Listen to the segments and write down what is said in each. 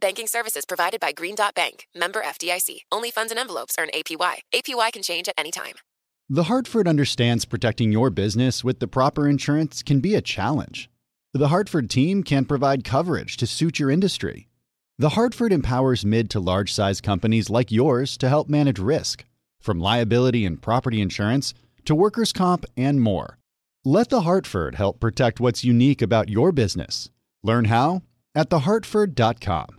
Banking services provided by Green Dot Bank, member FDIC. Only funds and envelopes earn APY. APY can change at any time. The Hartford understands protecting your business with the proper insurance can be a challenge. The Hartford team can provide coverage to suit your industry. The Hartford empowers mid to large size companies like yours to help manage risk, from liability and property insurance to workers' comp and more. Let The Hartford help protect what's unique about your business. Learn how at thehartford.com.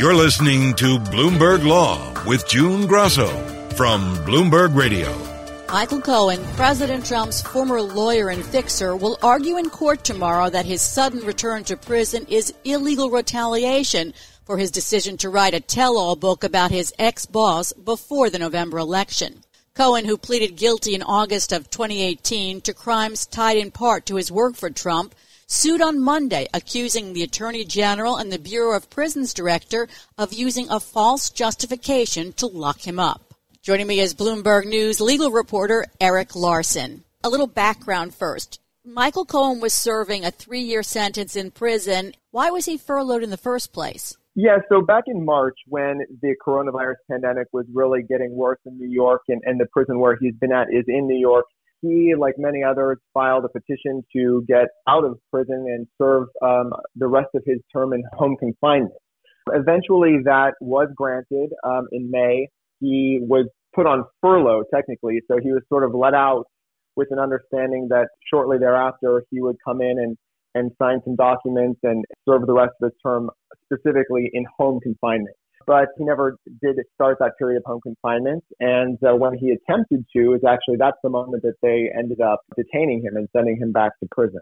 You're listening to Bloomberg Law with June Grasso from Bloomberg Radio. Michael Cohen, President Trump's former lawyer and fixer, will argue in court tomorrow that his sudden return to prison is illegal retaliation for his decision to write a tell all book about his ex boss before the November election. Cohen, who pleaded guilty in August of 2018 to crimes tied in part to his work for Trump, sued on Monday, accusing the Attorney General and the Bureau of Prisons director of using a false justification to lock him up. Joining me is Bloomberg News legal reporter Eric Larson. A little background first. Michael Cohen was serving a three year sentence in prison. Why was he furloughed in the first place? Yeah, so back in March, when the coronavirus pandemic was really getting worse in New York, and, and the prison where he's been at is in New York, he, like many others, filed a petition to get out of prison and serve um, the rest of his term in home confinement. Eventually, that was granted um, in May. He was put on furlough, technically, so he was sort of let out with an understanding that shortly thereafter he would come in and, and sign some documents and serve the rest of his term specifically in home confinement but he never did start that period of home confinement. And uh, when he attempted to, is actually that's the moment that they ended up detaining him and sending him back to prison.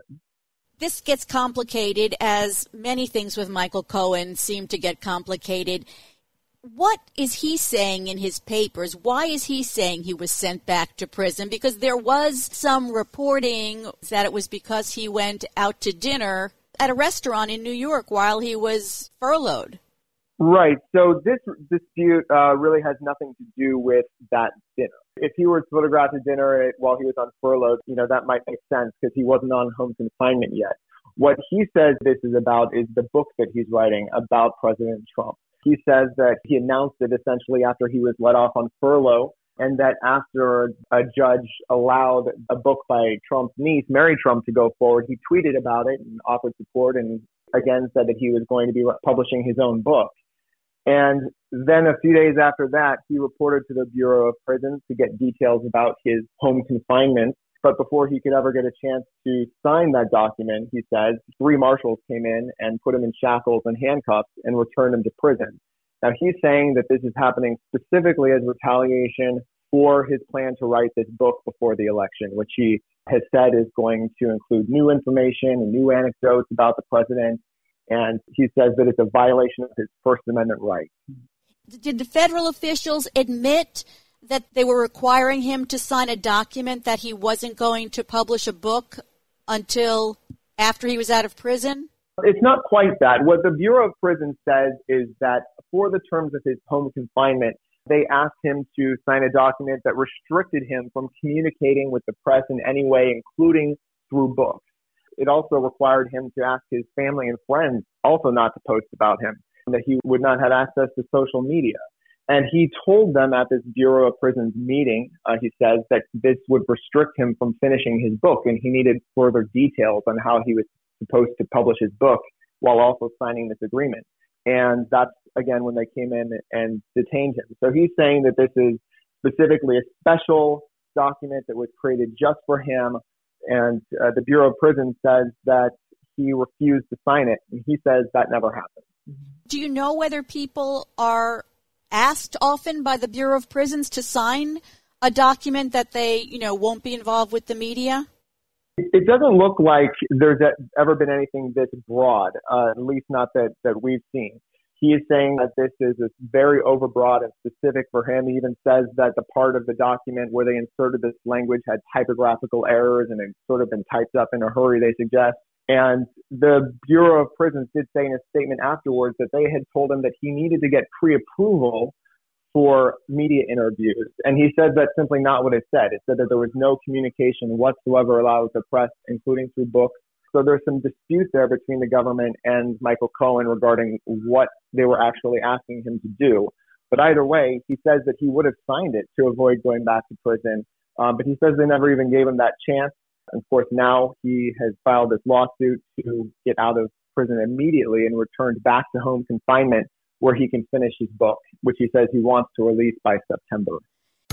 This gets complicated as many things with Michael Cohen seem to get complicated. What is he saying in his papers? Why is he saying he was sent back to prison? Because there was some reporting that it was because he went out to dinner at a restaurant in New York while he was furloughed. Right. So this dispute uh, really has nothing to do with that dinner. If he were photographed at dinner while he was on furlough, you know, that might make sense because he wasn't on home confinement yet. What he says this is about is the book that he's writing about President Trump. He says that he announced it essentially after he was let off on furlough and that after a judge allowed a book by Trump's niece, Mary Trump, to go forward, he tweeted about it and offered support and again said that he was going to be publishing his own book. And then a few days after that, he reported to the Bureau of Prisons to get details about his home confinement. But before he could ever get a chance to sign that document, he says, three marshals came in and put him in shackles and handcuffs and returned him to prison. Now he's saying that this is happening specifically as retaliation for his plan to write this book before the election, which he has said is going to include new information and new anecdotes about the president and he says that it's a violation of his First Amendment rights. Did the federal officials admit that they were requiring him to sign a document that he wasn't going to publish a book until after he was out of prison? It's not quite that. What the Bureau of Prisons says is that for the terms of his home confinement, they asked him to sign a document that restricted him from communicating with the press in any way, including through books it also required him to ask his family and friends also not to post about him, that he would not have access to social media. And he told them at this Bureau of Prisons meeting, uh, he says that this would restrict him from finishing his book, and he needed further details on how he was supposed to publish his book while also signing this agreement. And that's again when they came in and detained him. So he's saying that this is specifically a special document that was created just for him. And uh, the Bureau of Prisons says that he refused to sign it. And he says that never happened. Do you know whether people are asked often by the Bureau of Prisons to sign a document that they, you know, won't be involved with the media? It doesn't look like there's ever been anything this broad, uh, at least not that, that we've seen. He is saying that this is very overbroad and specific for him. He even says that the part of the document where they inserted this language had typographical errors and it sort of been typed up in a hurry, they suggest. And the Bureau of Prisons did say in a statement afterwards that they had told him that he needed to get pre-approval for media interviews. And he said that's simply not what it said. It said that there was no communication whatsoever allowed with the press, including through books. So there's some dispute there between the government and Michael Cohen regarding what they were actually asking him to do. But either way, he says that he would have signed it to avoid going back to prison. Um, but he says they never even gave him that chance. And of course, now he has filed this lawsuit to get out of prison immediately and returned back to home confinement where he can finish his book, which he says he wants to release by September.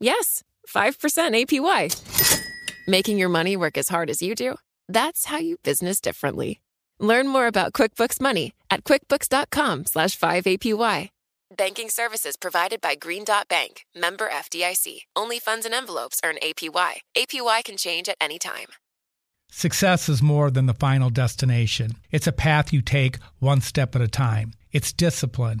Yes, 5% APY. Making your money work as hard as you do? That's how you business differently. Learn more about QuickBooks Money at quickbooks.com slash 5APY. Banking services provided by Green Dot Bank, member FDIC. Only funds and envelopes earn APY. APY can change at any time. Success is more than the final destination. It's a path you take one step at a time. It's discipline.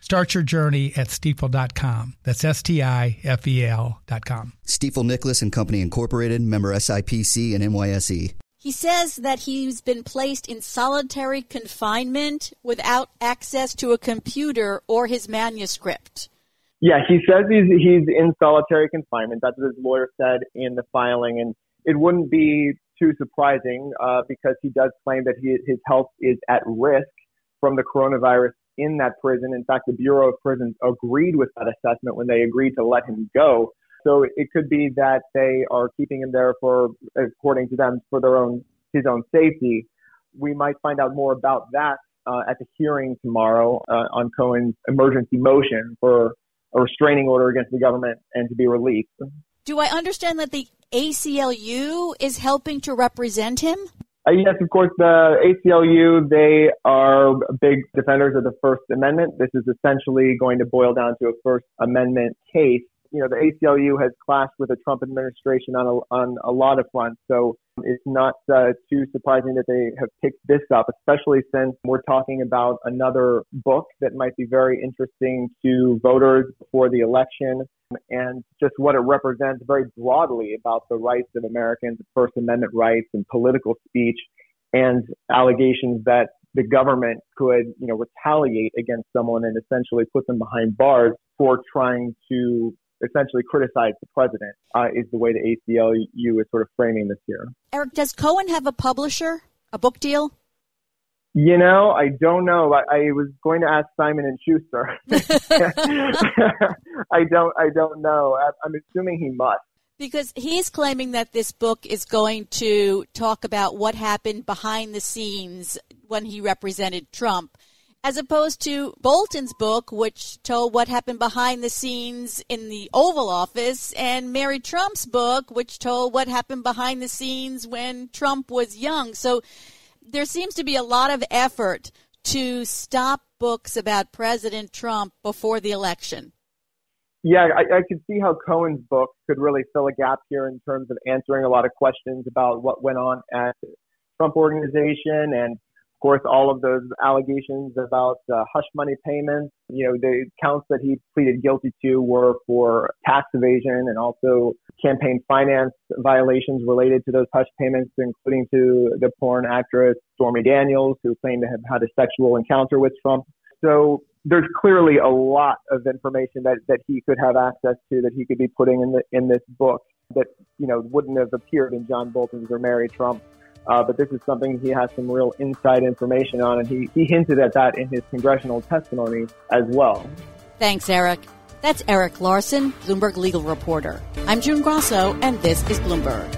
Start your journey at stifel.com. That's S T I F E L.com. Stifel Nicolaus and Company Incorporated, member SIPC and NYSE. He says that he's been placed in solitary confinement without access to a computer or his manuscript. Yeah, he says he's he's in solitary confinement. That's what his lawyer said in the filing, and it wouldn't be too surprising uh, because he does claim that he, his health is at risk from the coronavirus in that prison. In fact, the Bureau of Prisons agreed with that assessment when they agreed to let him go. So it could be that they are keeping him there for, according to them, for their own his own safety. We might find out more about that uh, at the hearing tomorrow uh, on Cohen's emergency motion for a restraining order against the government and to be released. Do I understand that the ACLU is helping to represent him? Uh, yes, of course, the ACLU, they are big defenders of the First Amendment. This is essentially going to boil down to a First Amendment case. You know, the ACLU has clashed with the Trump administration on a, on a lot of fronts. So it's not uh, too surprising that they have picked this up, especially since we're talking about another book that might be very interesting to voters before the election and just what it represents very broadly about the rights of Americans, First Amendment rights and political speech, and allegations that the government could, you know, retaliate against someone and essentially put them behind bars for trying to essentially criticize the president, uh, is the way the ACLU is sort of framing this here. Eric, does Cohen have a publisher, a book deal? You know, I don't know. I, I was going to ask Simon and Schuster. I don't. I don't know. I, I'm assuming he must. Because he's claiming that this book is going to talk about what happened behind the scenes when he represented Trump, as opposed to Bolton's book, which told what happened behind the scenes in the Oval Office, and Mary Trump's book, which told what happened behind the scenes when Trump was young. So there seems to be a lot of effort to stop books about President Trump before the election. Yeah, I, I could see how Cohen's book could really fill a gap here in terms of answering a lot of questions about what went on at Trump organization and course, all of those allegations about uh, hush money payments, you know, the counts that he pleaded guilty to were for tax evasion and also campaign finance violations related to those hush payments, including to the porn actress Stormy Daniels, who claimed to have had a sexual encounter with Trump. So there's clearly a lot of information that, that he could have access to that he could be putting in the in this book that you know wouldn't have appeared in John Bolton's or Mary Trump. Uh, but this is something he has some real inside information on, and he, he hinted at that in his congressional testimony as well. Thanks, Eric. That's Eric Larson, Bloomberg legal reporter. I'm June Grasso, and this is Bloomberg.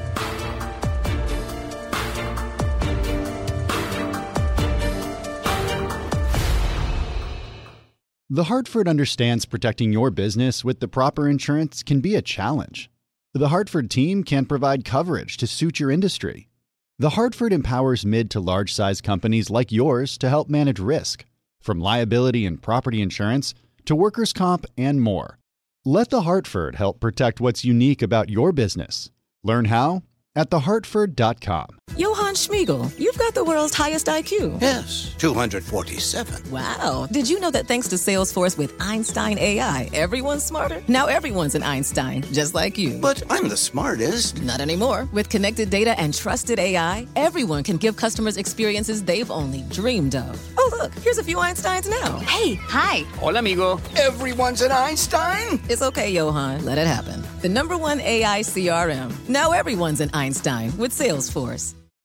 The Hartford understands protecting your business with the proper insurance can be a challenge. The Hartford team can provide coverage to suit your industry. The Hartford empowers mid to large size companies like yours to help manage risk, from liability and property insurance to workers' comp and more. Let The Hartford help protect what's unique about your business. Learn how at thehartford.com. Johann Schmiegel, you've got the world's highest IQ. Yes, 247. Wow. Did you know that thanks to Salesforce with Einstein AI, everyone's smarter? Now everyone's an Einstein, just like you. But I'm the smartest. Not anymore. With connected data and trusted AI, everyone can give customers experiences they've only dreamed of. Look, here's a few Einsteins now. Hey, hi. Hola, amigo. Everyone's an Einstein? It's okay, Johann. Let it happen. The number one AI CRM. Now everyone's an Einstein with Salesforce.